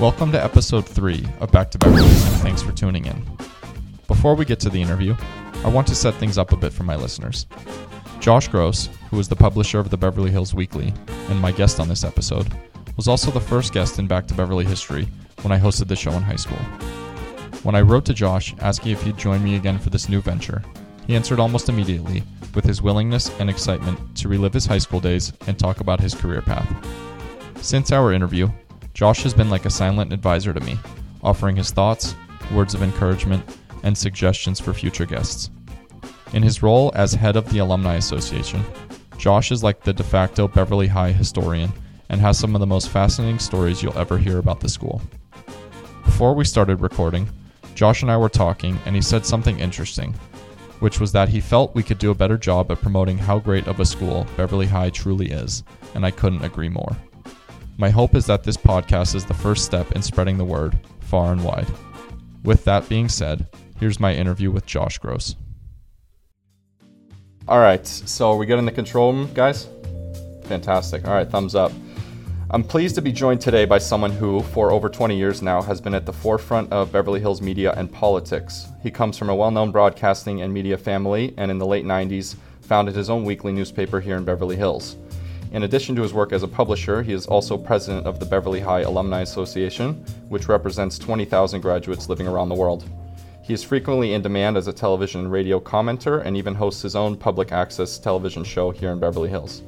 Welcome to episode 3 of Back to Beverly, and thanks for tuning in. Before we get to the interview, I want to set things up a bit for my listeners. Josh Gross, who is the publisher of the Beverly Hills Weekly and my guest on this episode, was also the first guest in Back to Beverly history when I hosted the show in high school. When I wrote to Josh asking if he'd join me again for this new venture, he answered almost immediately with his willingness and excitement to relive his high school days and talk about his career path. Since our interview, Josh has been like a silent advisor to me, offering his thoughts, words of encouragement, and suggestions for future guests. In his role as head of the Alumni Association, Josh is like the de facto Beverly High historian and has some of the most fascinating stories you'll ever hear about the school. Before we started recording, Josh and I were talking, and he said something interesting, which was that he felt we could do a better job at promoting how great of a school Beverly High truly is, and I couldn't agree more. My hope is that this podcast is the first step in spreading the word far and wide. With that being said, here's my interview with Josh Gross. All right, so we good in the control room, guys? Fantastic. All right, thumbs up. I'm pleased to be joined today by someone who, for over 20 years now, has been at the forefront of Beverly Hills media and politics. He comes from a well known broadcasting and media family, and in the late 90s, founded his own weekly newspaper here in Beverly Hills. In addition to his work as a publisher, he is also president of the Beverly High Alumni Association, which represents 20,000 graduates living around the world. He is frequently in demand as a television and radio commenter and even hosts his own public access television show here in Beverly Hills.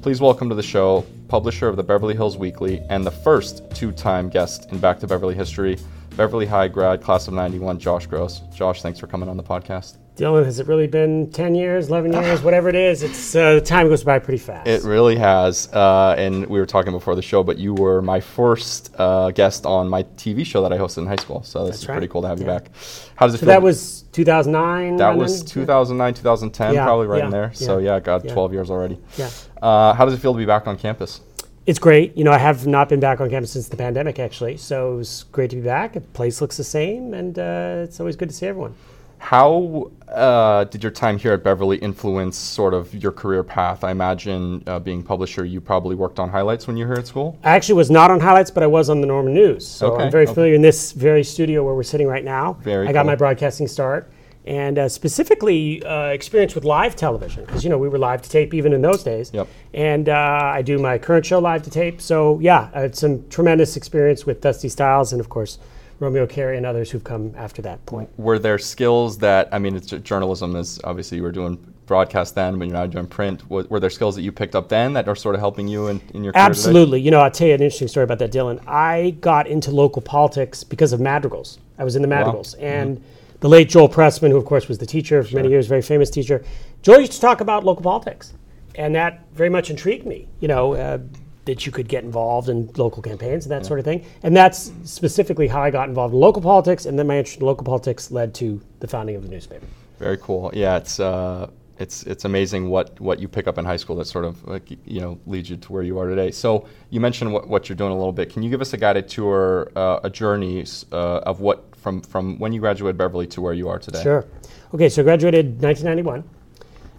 Please welcome to the show, publisher of the Beverly Hills Weekly and the first two time guest in Back to Beverly history, Beverly High grad, class of 91, Josh Gross. Josh, thanks for coming on the podcast. Dylan, has it really been 10 years, 11 years, whatever it is? It's uh, the time goes by pretty fast. It really has. Uh, and we were talking before the show, but you were my first uh, guest on my TV show that I hosted in high school. So this That's is right. pretty cool to have you Yeah. back. How does it so feel? that was 2009. that was 2009, 2010, Yeah, probably right in there. So yeah, yeah, God, yeah. 12 years already. Yeah. Uh, how does it feel to be back on campus? It's great. You know, I have not been back on campus since the pandemic, actually. So it was great to be back. The place looks the same, and uh, it's always good to see everyone. How uh, did your time here at Beverly influence sort of your career path? I imagine uh, being publisher, you probably worked on highlights when you were here at school. I actually was not on highlights, but I was on the Norman News. So Okay, I'm very okay. familiar in this very studio where we're sitting right now. Very I got cool. my broadcasting start. And uh, specifically, uh, experience with live television because you know we were live to tape even in those days. Yep. And uh, I do my current show live to tape. So yeah, I had some tremendous experience with Dusty Styles and of course Romeo Carey and others who've come after that point. Were there skills that I mean, it's journalism is obviously you were doing broadcast then, but you're now doing print. Were, were there skills that you picked up then that are sort of helping you in, in your career today? Absolutely. You know, I'll tell you an interesting story about that, Dylan. I got into local politics because of madrigals. I was in the madrigals. And the late Joel Pressman, who of course was the teacher for many years, very famous teacher, Joel used to talk about local politics. And that very much intrigued me, you know, uh, that you could get involved in local campaigns and that sort of thing. And that's specifically how I got involved in local politics. And then my interest in local politics led to the founding of the newspaper. Very cool. Yeah, it's uh, it's it's amazing what what you pick up in high school that sort of like you know leads you to where you are today. So you mentioned what, what you're doing a little bit. Can you give us a guided tour, uh, a journey uh, of what from from when you graduated Beverly to where you are today? Sure. Okay, so I graduated 1991.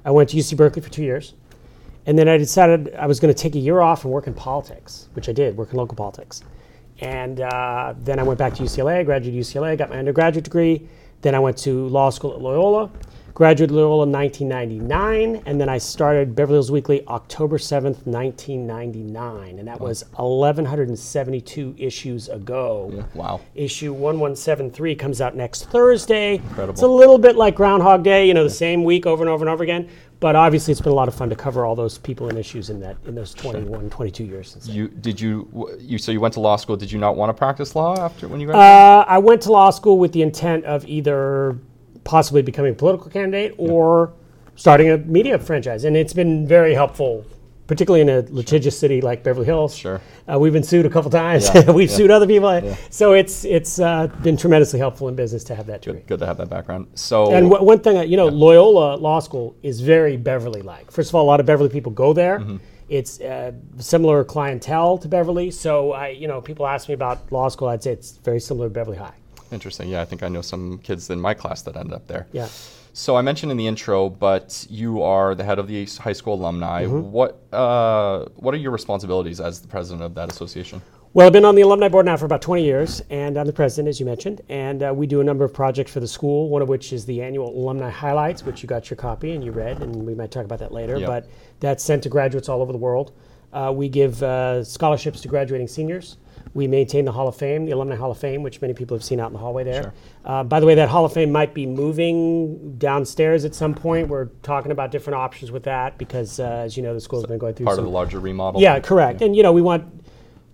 I went to UC Berkeley for two years. And then I decided I was going to take a year off and work in politics, which I did, work in local politics. And uh, then I went back to UCLA, graduated UCLA, got my undergraduate degree. Then I went to law school at Loyola, graduated Loyola in 1999. And then I started Beverly Hills Weekly October 7th, 1999. And that was 1,172 issues ago. Wow. Issue 1173 comes out next Thursday. Incredible. It's a little bit like Groundhog Day, you know, the same week over and over and over again. But obviously, it's been a lot of fun to cover all those people and issues in that in those 21, 22 years since. then. You did you you so you went to law school? Did you not want to practice law after when you Uh. I went to law school with the intent of either possibly becoming a political candidate or starting a media franchise, and it's been very helpful, particularly in a litigious city like Beverly Hills. Sure. Uh, we've been sued a couple times. Yeah, We've yeah. sued other people, so it's it's uh, been tremendously helpful in business to have that degree. Good to have that background. So And w- one thing, uh, you know, Loyola Law School is very Beverly-like. First of all, a lot of Beverly people go there. Mm-hmm. It's uh, similar clientele to Beverly. So, I, you know, people ask me about law school. I'd say it's very similar to Beverly High. Interesting. Yeah, I think I know some kids in my class that ended up there. Yeah. So I mentioned in the intro, but you are the head of the high school alumni. Mm-hmm. What uh, what are your responsibilities as the president of that association? Well, I've been on the alumni board now for about 20 years, and I'm the president, as you mentioned. And uh, we do a number of projects for the school, one of which is the annual alumni highlights, which you got your copy and you read, and we might talk about that later. Yep. But that's sent to graduates all over the world. Uh, we give uh, scholarships to graduating seniors. We maintain the Hall of Fame, the Alumni Hall of Fame, which many people have seen out in the hallway there. Sure. Uh, by the way, that Hall of Fame might be moving downstairs at some point. We're talking about different options with that because, uh, as you know, the school's been going through Part some of the larger remodel. yeah, correct. And you know, we want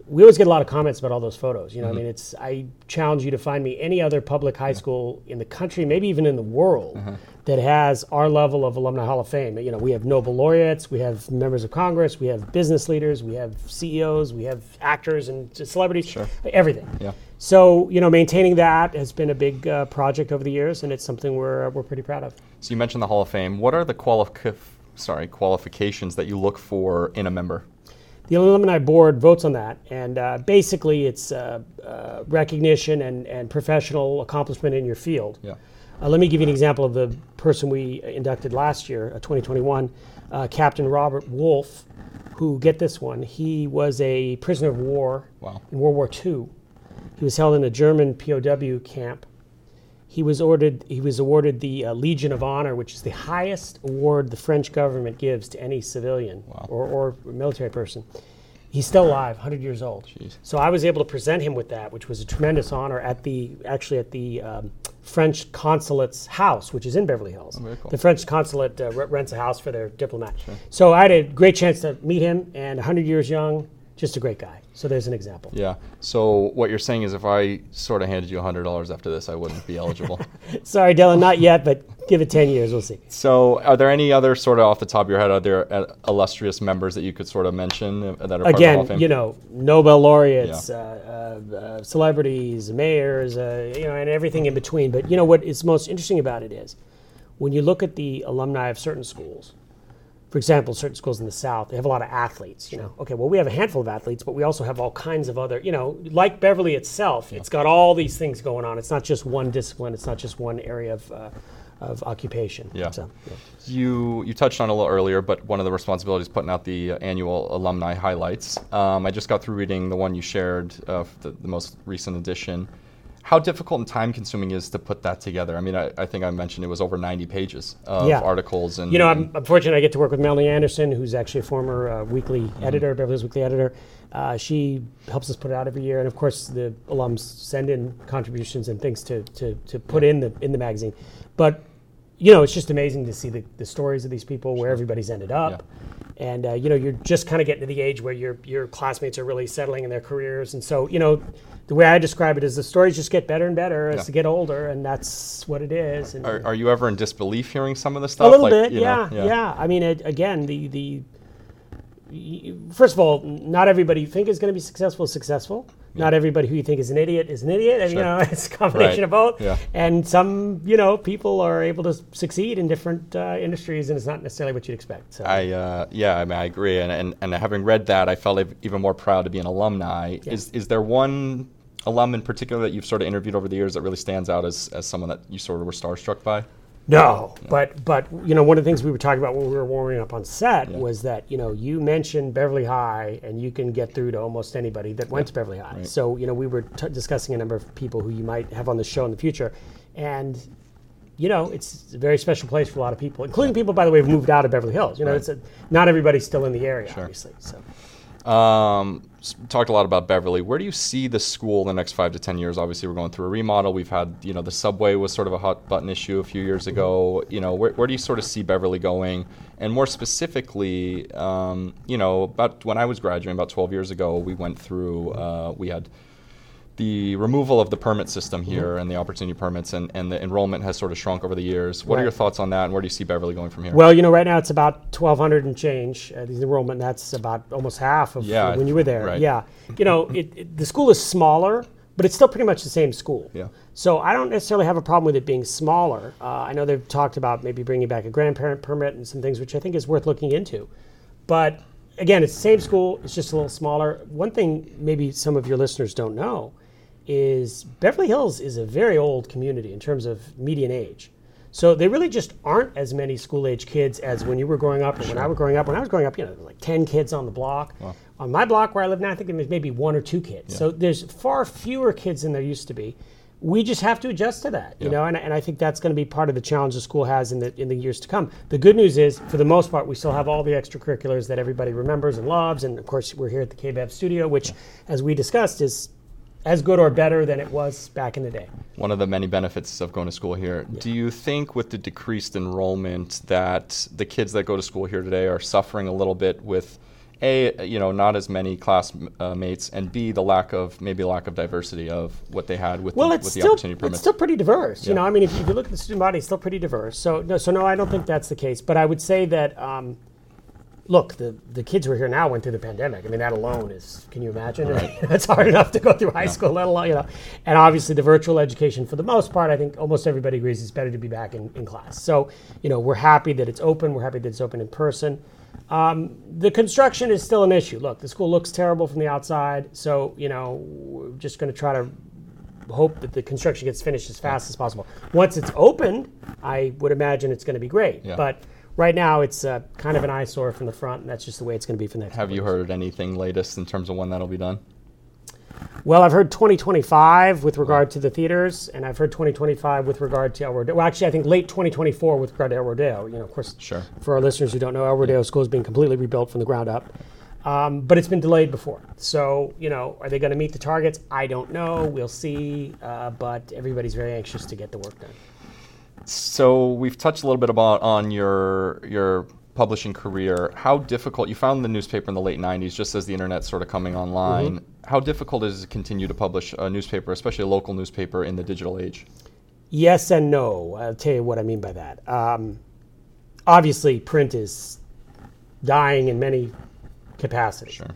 we always get a lot of comments about all those photos. You know, Mm-hmm. I mean, it's I challenge you to find me any other public high school in the country, maybe even in the world, Mm-hmm. That has our level of alumni hall of fame. You know, we have Nobel laureates, we have members of Congress, we have business leaders, we have CEOs, we have actors and celebrities, Sure. everything. Yeah. So you know, maintaining that has been a big uh, project over the years, and it's something we're we're pretty proud of. So you mentioned the Hall of Fame. What are the qualifi- sorry qualifications that you look for in a member? the alumni board votes on that, and uh, basically it's uh, uh, recognition and, and professional accomplishment in your field. Yeah. Uh, let me give you an example of the person we inducted last year, uh, 2021, uh, Captain Robert Wolfe, who, get this one, he was a prisoner of war Wow. in World War II. He was held in a German POW camp. He was ordered. He was awarded the uh, Legion of Honor, which is the highest award the French government gives to any civilian Wow. or, or military person. He's still alive, 100 years old. Jeez. So I was able to present him with that, which was a tremendous honor at the actually at the um, French consulate's house, which is in Beverly Hills. Oh, cool. The French consulate uh, re- rents a house for their diplomat. So I had a great chance to meet him, and 100 years young, just a great guy. So there's an example. Yeah. So what you're saying is, if I sort of handed you hundred dollars after this, I wouldn't be eligible. Sorry, Dylan, not yet, but give it 10 years, we'll see. so, are there any other sort of off the top of your head, are there uh, illustrious members that you could sort of mention uh, that are part of the Hall of Again, you know, Nobel laureates, uh, uh, uh, celebrities, mayors, uh, you know, and everything in between. But you know what is most interesting about it is when you look at the alumni of certain schools. For example, certain schools in the South, they have a lot of athletes. You know, okay, well, we have a handful of athletes, but we also have all kinds of other. You know, like Beverly itself, it's got all these things going on. It's not just one discipline. It's not just one area of uh, of occupation. Yeah. So, yeah. You you touched on a little earlier, but one of the responsibilities putting out the uh, annual alumni highlights. Um, I just got through reading the one you shared, uh, the, the most recent edition. How difficult and time consuming is to put that together? I mean, I, I think I mentioned it was over 90 pages of Yeah. articles and You know, I'm, I'm fortunate I get to work with Melanie Anderson, who's actually a former uh, weekly Mm-hmm. editor, Beverly Hills Weekly editor. Uh, she helps us put it out every year, and of course, the alums send in contributions and things to, to, to put in the in the magazine. But you know, it's just amazing to see the, the stories of these people, where everybody's ended up. And uh, you know, you're just kind of getting to the age where your your classmates are really settling in their careers, and so you know, the way I describe it is the stories just get better and better as Yeah. they get older, and that's what it is. And, Are, are you ever in disbelief hearing some of the stuff? a little Like, bit, you yeah, know, yeah, I mean, it, again, the the first of all, not everybody you think is going to be successful is successful. Not everybody who you think is an idiot is an idiot, and you know it's a combination Right, of both. yeah. And some, you know, people are able to succeed in different uh, industries, and it's not necessarily what you'd expect. So. I uh, yeah, I mean, I agree, and, and and having read that, I felt even more proud to be an alumni. Is is there one alum in particular that you've sort of interviewed over the years that really stands out as, as someone that you sort of were starstruck by? No, but but you know one of the things we were talking about when we were warming up on set Yeah. was that you know you mentioned Beverly High and you can get through to almost anybody that went to Beverly High. Right. So you know we were t- discussing a number of people who you might have on the show in the future, and you know it's a very special place for a lot of people, including people by the way who've moved out of Beverly Hills. You know, Right. it's a, not everybody's still in the area, Sure. obviously. So Um, talked a lot about Beverly. Where do you see the school in the next five to ten years? Obviously, we're going through a remodel. We've had, you know, the subway was sort of a hot button issue a few years ago. You know, where, where do you sort of see Beverly going? And more specifically, um, you know, about when I was graduating about 12 years ago, we went through, uh, we had the removal of the permit system here and the opportunity permits, and, and the enrollment has sort of shrunk over the years. What are your thoughts on that, and where do you see Beverly going from here? Well, you know, right now it's about 1,200 and change. Uh, the enrollment, that's about almost half of Yeah, when you were there. right. Yeah. You know, it, it, the school is smaller, but it's still pretty much the same school. Yeah. So I don't necessarily have a problem with it being smaller. Uh, I know they've talked about maybe bringing back a grandparent permit and some things, which I think is worth looking into. But again, it's the same school, it's just a little smaller. One thing maybe some of your listeners don't know is Beverly Hills is a very old community in terms of median age. So they really just aren't as many school age kids as when you were growing up or when I was growing up. When I was growing up, you know, there were like 10 kids on the block. On my block where I live now, I think there's maybe one or two kids. So there's far fewer kids than there used to be. We just have to adjust to that, you Yeah. know, and, and I think that's going to be part of the challenge the school has in the in the years to come. The good news is, for the most part, we still have all the extracurriculars that everybody remembers and loves, and of course, we're here at the KBEV studio, which, as we discussed, is as good or better than it was back in the day. One of the many benefits of going to school here. Do you think with the decreased enrollment that the kids that go to school here today are suffering a little bit with a you know not as many classmates and b the lack of maybe lack of diversity of what they had with Well, the, it's with the still opportunity it's still pretty diverse. You know, I mean, if, if you look at the student body, it's still pretty diverse. So no, so no, I don't think that's the case. But I would say that. Um, Look, the, the kids who are here now went through the pandemic. I mean, that alone is, can you imagine? That's hard enough to go through high school, let alone, you know. And obviously, the virtual education, for the most part, I think almost everybody agrees it's better to be back in, in class. So, you know, we're happy that it's open. We're happy that it's open in person. Um, the construction is still an issue. Look, the school looks terrible from the outside. So, you know, we're just going to try to hope that the construction gets finished as fast as possible. Once it's opened, I would imagine it's going to be great. Yeah. But right now, it's uh, kind of an eyesore from the front, and that's just the way it's going to be for the next. Have you heard anything latest in terms of when that'll be done? Well, I've heard 2025 with regard to the theaters, and I've heard 2025 with regard to El Rodeo. Well, actually, I think late 2024 with regard to El Rodeo. You know, of course, Sure. for our listeners who don't know, El Rodeo School is being completely rebuilt from the ground up. Um, but it's been delayed before. So, you know, are they going to meet the targets? I don't know. We'll see. Uh, but everybody's very anxious to get the work done. So we've touched a little bit about on your your publishing career. How difficult you found the newspaper in the late '90s, just as the internet's sort of coming online. Mm-hmm. How difficult is it to continue to publish a newspaper, especially a local newspaper, in the digital age? Yes and no. I'll tell you what I mean by that. Um, obviously, print is dying in many capacities. Sure.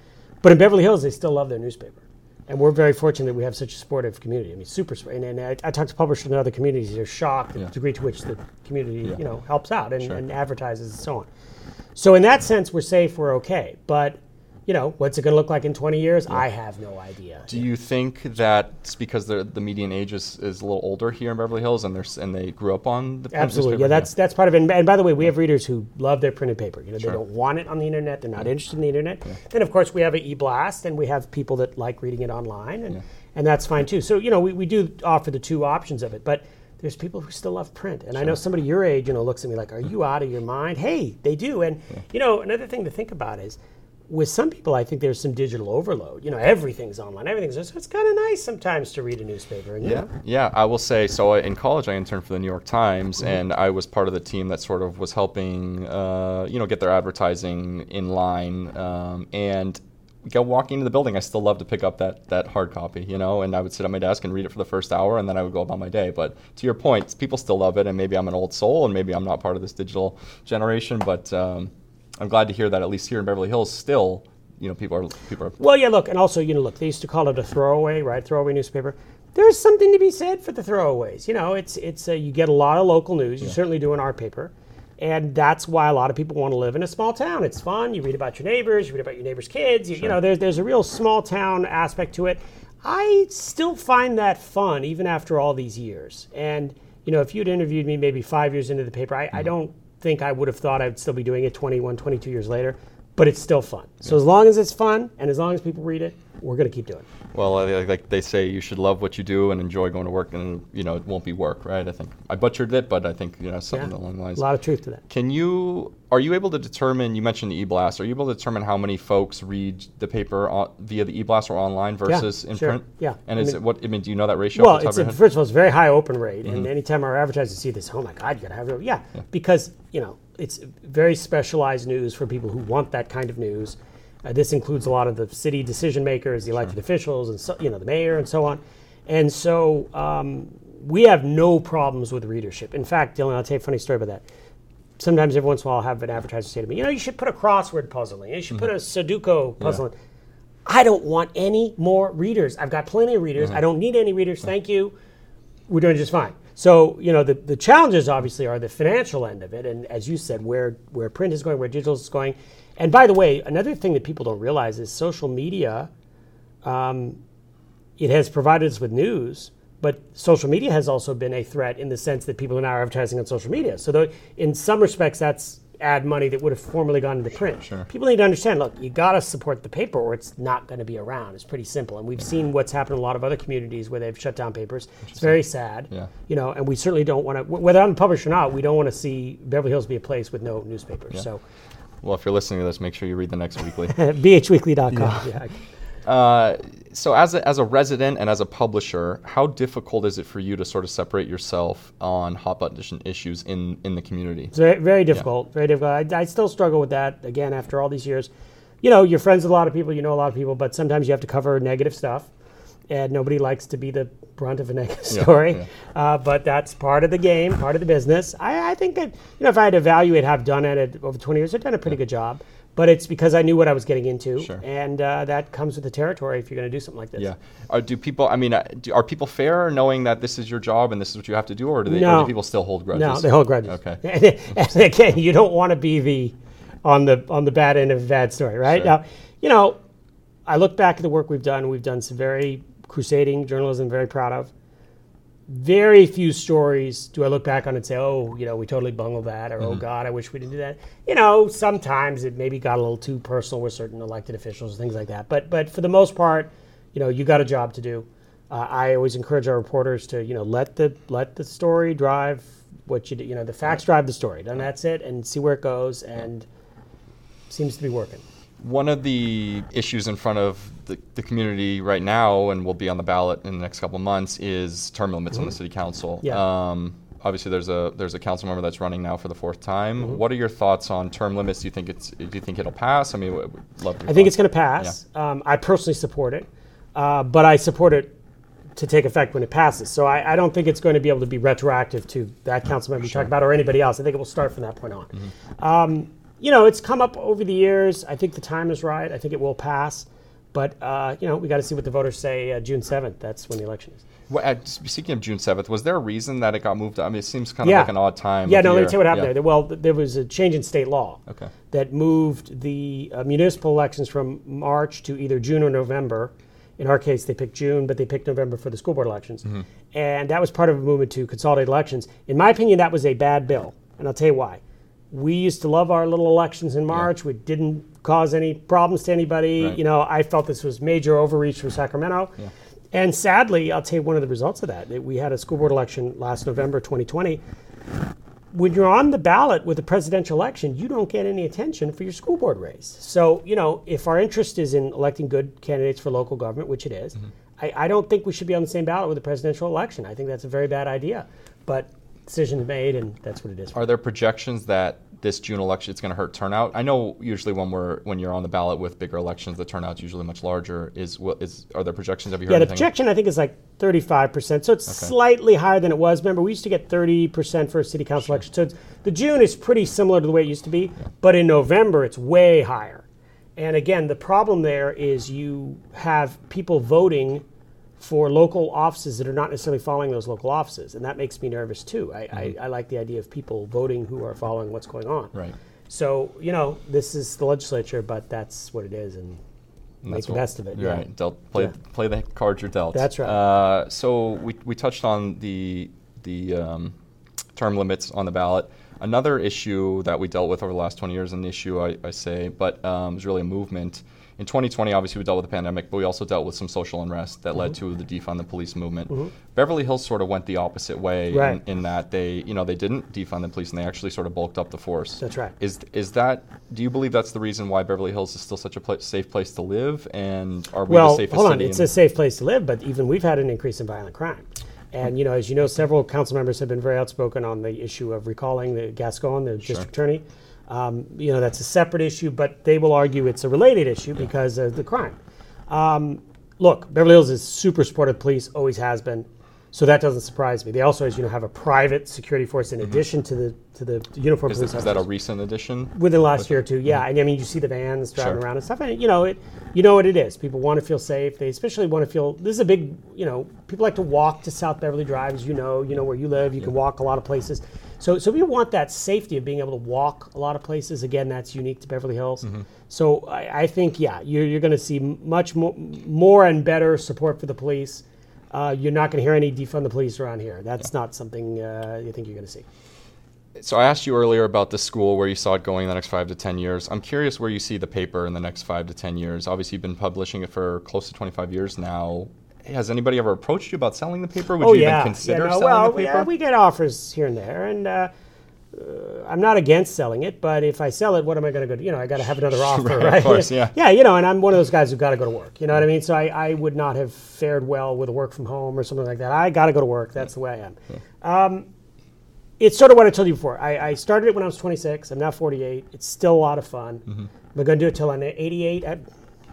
But in Beverly Hills, they still love their newspaper. And we're very fortunate that we have such a supportive community. I mean, super. And, and I, I talk to publishers in other communities; they're shocked at Yeah. the degree to which the community, Yeah. you know, helps out and, Sure. and advertises and so on. So in that sense, we're safe. We're okay. But you know, what's it going to look like in 20 years? I have no idea. Do you think that it's because the the median age is, is a little older here in Beverly Hills, and they're and they grew up on the Absolutely, yeah. That's that's part of it. And, by the way, we have readers who love their printed paper. You know, Sure. they don't want it on the internet. They're not interested in the internet. Then, of course, we have an e-blast, and we have people that like reading it online, and and that's fine too. So you know, we, we do offer the two options of it, but. There's people who still love print, and I know somebody your age, you know, looks at me like, "Are you out of your mind?" Hey, they do, and you know, another thing to think about is, with some people, I think there's some digital overload. You know, everything's online, everything's so it's kind of nice sometimes to read a newspaper. And, you Yeah, know, yeah. I will say so. In college, I interned for the New York Times, Mm-hmm. and I was part of the team that sort of was helping, uh, you know, get their advertising in line. Um, and go walking into the building, I still love to pick up that that hard copy, you know, and I would sit at my desk and read it for the first hour, and then I would go about my day. But to your point, people still love it, and maybe I'm an old soul, and maybe I'm not part of this digital generation, but um, I'm glad to hear that at least here in Beverly Hills, still, you know, people are people are. Well, yeah, look, and also, you know, look, they used to call it a throwaway, right? Throwaway newspaper. There's something to be said for the throwaways. You know, it's it's uh, you get a lot of local news. You certainly do in our paper, and that's why a lot of people want to live in a small town. It's fun. You read about your neighbors. You read about your neighbors' kids. You, you know, there's there's a real small town aspect to it. I still find that fun even after all these years. And you know, if you'd interviewed me maybe five years into the paper, I, I don't think I would have thought I'd still be doing it 21, 22 years later. But it's still fun. So as long as it's fun and as long as people read it, we're going to keep doing it. Well, uh, like they say, you should love what you do and enjoy going to work, and you know it won't be work, right? I think I butchered it, but I think you know something Yeah. along the lines. A lot of truth to that. Can you are you able to determine? You mentioned the e-blast. Are you able to determine how many folks read the paper on, via the e-blast or online versus in sure. print? Yeah. And I is mean- it what? I mean, do you know that ratio? Well, off the top it's a, your head? Mm-hmm. first of all, it's a very high open rate, and anytime our advertisers see this, oh my God, you got to have it. Yeah, because you know it's very specialized news for people who want that kind of news. Uh, this includes a lot of the city decision makers, the elected officials, and so, you know the mayor and so on. And so um, we have no problems with readership. In fact, Dylan, I'll tell you a funny story about that. Sometimes every once in a while, I'll have an advertiser say to me, "You know, you should put a crossword puzzle in. You should put a Sudoku puzzle in." I don't want any more readers. I've got plenty of readers. I don't need any readers. Thank you. We're doing just fine. So, you know, the, the challenges obviously are the financial end of it. And as you said, where, where print is going, where digital is going. And by the way, another thing that people don't realize is social media, um, it has provided us with news, but social media has also been a threat in the sense that people are now advertising on social media. So, in some respects, that's add money that would have formerly gone into print. Sure. People need to understand. Look, you got to support the paper, or it's not going to be around. It's pretty simple, and we've seen what's happened in a lot of other communities where they've shut down papers. It's very sad. Yeah. You know, and we certainly don't want to. Whether I'm published or not, we don't want to see Beverly Hills be a place with no newspapers. So, Well, if you're listening to this, make sure you read the next weekly. bhweekly.com. Yeah. Uh, so, as a, as a resident and as a publisher, how difficult is it for you to sort of separate yourself on hot button issues in, in the community? It's very, very difficult. Very difficult. I, I still struggle with that again after all these years. You know, you're friends with a lot of people, you know a lot of people, but sometimes you have to cover negative stuff, and nobody likes to be the brunt of a negative Yeah, story. yeah. Uh, but that's part of the game, part of the business. I, I think that you know, if I had to evaluate how I've done it over 20 years, I've done a pretty good job. But it's because I knew what I was getting into, Sure. and uh, that comes with the territory if you're going to do something like this. Yeah. Are, do people? I mean, uh, do, are people fair knowing that this is your job and this is what you have to do, or do they? Or do people still hold grudges? No, they hold grudges. Okay. And, and again, you don't want to be the on the on the bad end of a bad story, right? Sure. Now, you know, I look back at the work we've done. We've done some very crusading journalism, very proud of. Very few stories do I look back on and say, "Oh, you know, we totally bungled that," or "Oh God, I wish we didn't do that." You know, sometimes it maybe got a little too personal with certain elected officials, things like that. But but for the most part, you know, you got a job to do. Uh, I always encourage our reporters to, you know, let the let the story drive what you do. You know, the facts drive the story, and that's it, and see where it goes. And seems to be working. One of the issues in front of the, the community right now, and will be on the ballot in the next couple of months, is term limits on the city council. Mm-hmm. Yeah. Um, obviously, there's a there's a council member that's running now for the fourth time. Mm-hmm. What are your thoughts on term limits? Do you think it's do you think it'll pass? I mean, love. I think it's going to pass. Um, I personally support it, uh, but I support it to take effect when it passes. So I, I don't think it's going to be able to be retroactive to that council member you talked about or anybody else. I think it will start from that point on. Mm-hmm. Um, you know, it's come up over the years. I think the time is right. I think it will pass. But, uh, you know, we got to see what the voters say uh, June 7th. That's when the election is. Well, uh, speaking of June seventh, was there a reason that it got moved? I mean, it seems kind of Yeah. like an odd time. Yeah, no, let me tell you what happened Yeah. there. Well, there was a change in state law Okay. that moved the uh, municipal elections from March to either June or November. In our case, they picked June, but they picked November for the school board elections. Mm-hmm. And that was part of a movement to consolidate elections. In my opinion, that was a bad bill. And I'll tell you why. We used to love our little elections in March. We didn't cause any problems to anybody. Right. You know, I felt this was major overreach from Sacramento. And sadly, I'll tell you one of the results of that. that We had a school board election last November 2020 when you're on the ballot with a presidential election, you don't get any attention for your school board race. So, you know, if our interest is in electing good candidates for local government, which it is, Mm-hmm. I, I don't think we should be on the same ballot with a presidential election. I think that's a very bad idea. But decisions made, and that's what it is. Are there projections that this June election it's going to hurt turnout? I know usually when we're when you're on the ballot with bigger elections, the turnout's usually much larger. Is what is are there projections? Have you heard Yeah, the anything? projection I think is like 35%. So it's slightly higher than it was. Remember, we used to get 30% for a city council election. So it's, the June is pretty similar to the way it used to be, but in November it's way higher. And again, the problem there is you have people voting for local offices that are not necessarily following those local offices, and that makes me nervous too. I, I, I like the idea of people voting who are following what's going on. Right. So you know, this is the legislature, but that's what it is, and, And make the best of it. Yeah. right. Dealt, play, Yeah. play the cards you're dealt. That's right. Uh, so we, we touched on the the um, term limits on the ballot. Another issue that we dealt with over the last 20 years, an issue I, I say, but um, is really a movement. In 2020, obviously, we dealt with the pandemic, but we also dealt with some social unrest that led Mm-hmm. to the defund the police movement. Beverly Hills sort of went the opposite way Right. in, in that they, you know, they didn't defund the police and they actually sort of bulked up the force. That's right. Is is that? Do you believe that's the reason why Beverly Hills is still such a pla safe place to live? And are we well, the safest Well, hold on. It's a safe place to live, but even we've had an increase in violent crime. And you know, as you know, several council members have been very outspoken on the issue of recalling the Gascon, the district attorney. Um, you know, that's a separate issue, but they will argue it's a related issue because of the crime. Um, look, Beverly Hills is super supportive police, always has been. So that doesn't surprise me. They also, as you know, have a private security force in mm-hmm. addition to the to the uniform is, police. that- is that a recent addition? within the last year or two. Yeah, mm-hmm. and I mean, you see the vans driving Sure. around and stuff, and you know it. You know what it is. People want to feel safe. They especially want to feel. This is a big. You know, people like to walk to South Beverly Drive, as you know. You know where you live. You can walk a lot of places. So, so we want that safety of being able to walk a lot of places. Again, that's unique to Beverly Hills. Mm-hmm. So, I, I think yeah, you're, you're going to see much more, more and better support for the police. Uh, you're not going to hear any defund the police around here. That's not something uh, you think you're going to see. So I asked you earlier about the school where you saw it going in the next five to ten years. I'm curious where you see the paper in the next five to ten years. Obviously, you've been publishing it for close to 25 years now. Has anybody ever approached you about selling the paper? Would oh you yeah, even consider yeah, no, selling well, the paper? Yeah, we get offers here and there, and uh, uh, I'm not against selling it. But if I sell it, what am I going to go? do? You know, I got to have another offer, Right, right? of course, yeah. yeah, you know, and I'm one of those guys who got to go to work. You know what I mean? So I, I would not have fared well with a work from home or something like that. I got to go to work. That's the way I am. Um, it's sort of what I told you before. I, I started it when I was 26. I'm now 48. It's still a lot of fun. Mm-hmm. I'm going to do it till I'm 88. I,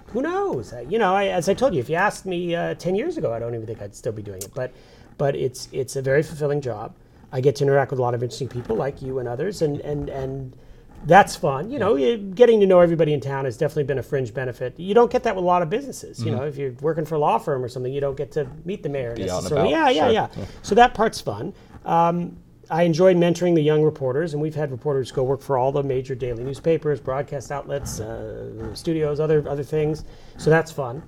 who knows? I, you know, I, as I told you, if you asked me uh, 10 years ago, I don't even think I'd still be doing it. But, but it's it's a very fulfilling job. I get to interact with a lot of interesting people like you and others, and and and that's fun. You know, getting to know everybody in town has definitely been a fringe benefit. You don't get that with a lot of businesses. You know, if you're working for a law firm or something, you don't get to meet the mayor Mm-hmm. Be necessarily. Yeah, yeah, sure. yeah, Yeah. So that part's fun. Um, I enjoyed mentoring the young reporters, and we've had reporters go work for all the major daily newspapers, broadcast outlets, uh, studios, other other things. So that's fun.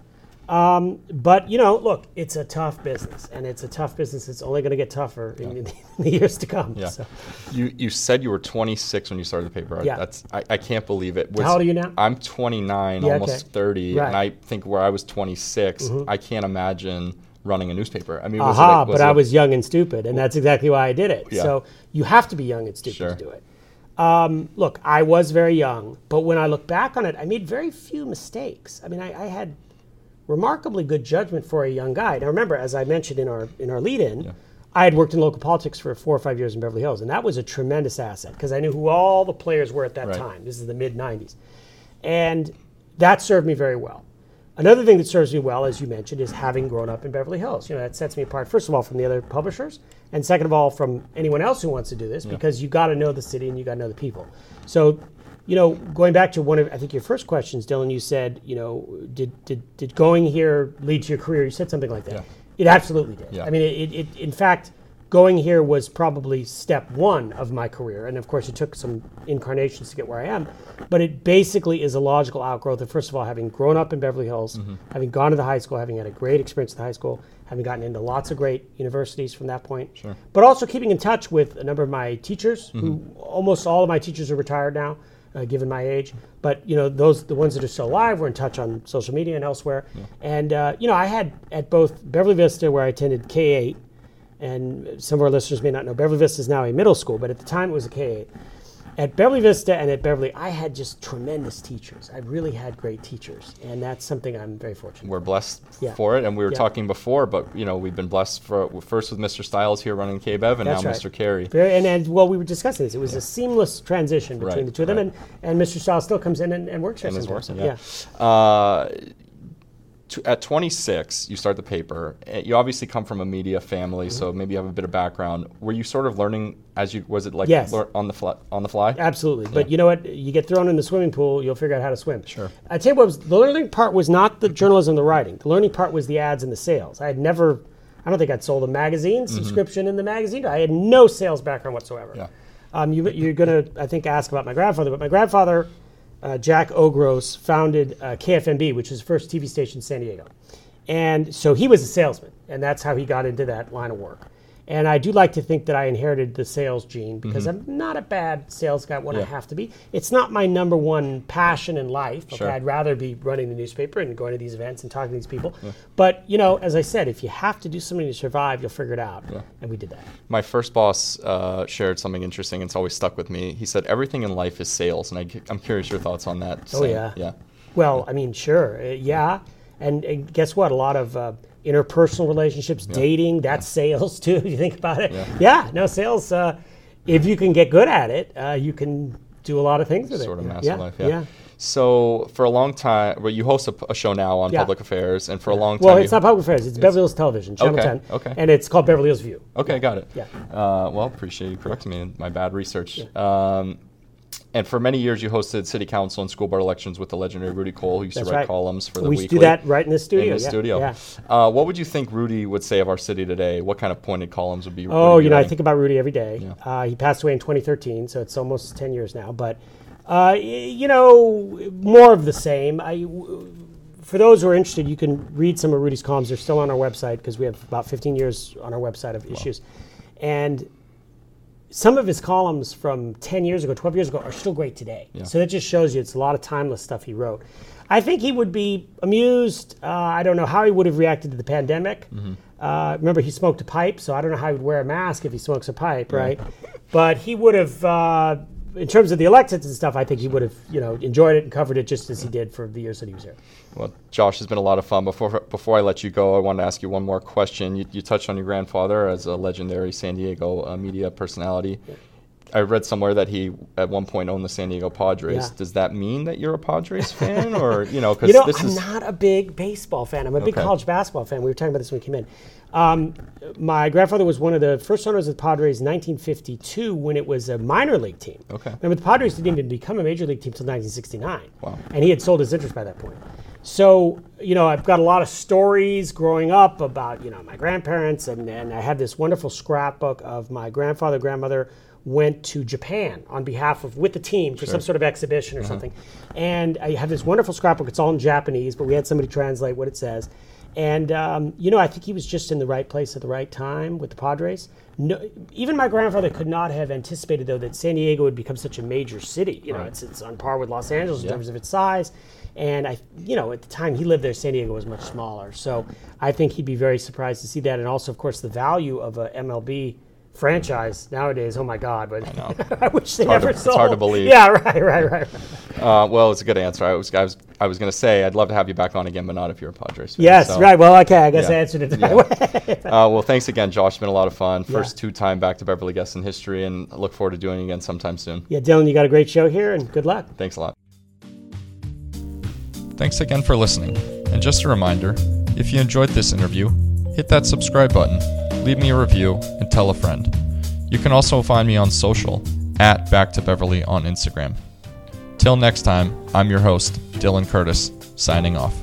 Um, but you know, look, it's a tough business, and it's a tough business. It's only going to get tougher in, in the years to come. Yeah. So. You you said you were 26 when you started the paper. Yeah. That's I, I can't believe it. How old are you now? I'm 29, Yeah, almost okay. 30, Right. Mm-hmm. and I think where I was 26, I can't imagine running a newspaper. I mean, was Aha, it, but I was young and stupid, and that's exactly why I did it. Yeah. So you have to be young and stupid Sure. to do it. Um, look, I was very young, but when I look back on it, I made very few mistakes. I mean, I, I had remarkably good judgment for a young guy. Now, remember, as I mentioned in our in our lead-in, I had worked in local politics for four or five years in Beverly Hills, and that was a tremendous asset because I knew who all the players were at that Right. time. This is the mid '90s, and that served me very well. Another thing that serves me well, as you mentioned, is having grown up in Beverly Hills. You know, that sets me apart, first of all, from the other publishers, and second of all, from anyone else who wants to do this, because you got to know the city and you got to know the people. So, you know, going back to one of I think your first questions, Dylan, you said, you know, did did, did going here lead to your career? You said something like that. Yeah. It absolutely did. Yeah. I mean, it, it, it in fact, going here was probably step one of my career, and of course, it took some incarnations to get where I am. But it basically is a logical outgrowth of first of all having grown up in Beverly Hills, Mm-hmm. having gone to the high school, having had a great experience at the high school, having gotten into lots of great universities from that point. Sure. But also keeping in touch with a number of my teachers, who Mm-hmm. almost all of my teachers are retired now. Uh, given my age, but you know those the ones that are still alive were in touch on social media and elsewhere, and uh, you know I had at both Beverly Vista where I attended K eight, and some of our listeners may not know Beverly Vista is now a middle school, but at the time it was a K eight. At Beverly Vista and at Beverly, I had just tremendous teachers. I really had great teachers, and that's something I'm very fortunate. we're blessed Yeah. for it, and we were Yeah. talking before, but you know we've been blessed for first with Mr. Styles here running KBev, and That's now right. Mr. Carey. Very, and, and well, we were discussing this. It was a seamless transition between Right, the two of them, right. and, and Mr. Styles still comes in and, and works here And sometimes. working, yeah. Uh, at 26, you start the paper. Uh, You obviously come from a media family, so Mm-hmm. maybe you have a bit of background. Were you sort of learning as you was it like Yes. on the fly, on the fly? Absolutely. But you know what? You get thrown in the swimming pool, you'll figure out how to swim. Sure. I tell you what, was, the learning part was not the journalism the writing. The learning part was the ads and the sales. I had never, I don't think I'd sold a magazine subscription in the magazine. I had no sales background whatsoever. Yeah. Um, you, you're going to, I think, ask about my grandfather, but my grandfather, uh, Jack O. Gross, founded uh, KFMB, which was the first TV station in San Diego. And so he was a salesman, and that's how he got into that line of work. And I do like to think that I inherited the sales gene because I'm not a bad sales guy when I Mm-hmm. Have to be. It's not my number one passion in life. Okay, Sure. I'd rather be running the newspaper and going to these events and talking to these people. But you know, as I said, if you have to do something to survive, you'll figure it out. And we did that. My first boss uh, shared something interesting. It's always stuck with me. He said everything in life is sales, and I, am curious your thoughts on that. Oh, saying- yeah. yeah. Well, I mean, sure, uh, yeah. And, and guess what? A lot of uh, interpersonal relationships, dating, that's sales too. If you think about it, yeah. no sales. Uh, if you can get good at it, uh, you can do a lot of things with Sort it. of yeah. massive yeah. life, yeah. So for a long time, well, you host a, a show now on Yeah. public affairs, and for a long time, Well, it's not public affairs. It's Beverly Hills Television, Channel Okay, 10. okay. And it's called Beverly Hills View. Okay, got it. Yeah. Uh, well, appreciate you correcting me in my bad research. Um, and for many years, you hosted city council and school board elections with the legendary Rudy Cole, who used That's to write right. columns for the we weekly. to do that right in this studio. in the yeah. studio. Yeah. Uh, what would you think Rudy would say of our city today? What kind of pointed columns would be? Oh, be you know, I think about Rudy every day. Yeah. Uh, he passed away in 2013, so it's almost 10 years now. But, uh, you know, more of the same. I, w- for those who are interested, you can read some of Rudy's columns. They're still on our website because we have about 15 years on our website of issues. And some of his columns from 10 years ago, 12 years ago, are still great today. So that just shows you it's a lot of timeless stuff he wrote. I think he would be amused. Uh, I don't know how he would have reacted to the pandemic. Uh, remember, he smoked a pipe, so I don't know how he would wear a mask if he smokes a pipe, right? But he would have, uh, in terms of the elections and stuff, I think he would have, you know, enjoyed it and covered it just as he did for the years that he was here. Well, Josh, has been a lot of fun. Before before I let you go, I wanted to ask you one more question. You, you touched on your grandfather as a legendary San Diego uh, media personality. I read somewhere that he at one point owned the San Diego Padres. Yeah. Does that mean that you're a Padres fan, or you know, because You know, this I'm is not a big baseball fan. I'm a big Okay. college basketball fan. We were talking about this when we came in. Um, my grandfather was one of the first owners of the Padres in 1952 when it was a minor league team. Okay. Remember, the Padres didn't even become a major league team until 1969. Wow. And he had sold his interest by that point. So, you know, I've got a lot of stories growing up about, you know, my grandparents, and, and I have this wonderful scrapbook of my grandfather, grandmother went to Japan on behalf of, with the team for some sort of exhibition or something. And I have this wonderful scrapbook. It's all in Japanese, but we had somebody translate what it says. And, um, you know, I think he was just in the right place at the right time with the Padres. No, even my grandfather could not have anticipated, though, that San Diego would become such a major city. You know, it's, it's on par with Los Angeles in Yeah. terms of its size. And I, you know, at the time he lived there, San Diego was much smaller. So I think he'd be very surprised to see that. And also, of course, the value of a MLB franchise nowadays. Oh my God! But I, wish they hard to- never it's hard to believe. Yeah, right, right, right. uh, well, it's a good answer. I was I was I was going to say I'd love to have you back on again, but not if you're a Padres fan. Yes, So, right. Well, okay. I guess yeah. I answered it the Yeah. right way. Uh, well, thanks again, Josh. It's been a lot of fun. First Yeah. two-time back to Beverly guest in history, and I look forward to doing it again sometime soon. yeah, Dylan, you got a great show here, and good luck. Thanks a lot. Thanks again for listening. And just a reminder if you enjoyed this interview, hit that subscribe button, leave me a review, and tell a friend. You can also find me on social at Back to Beverly on Instagram. Till next time, I'm your host, Dylan Curtis, signing off.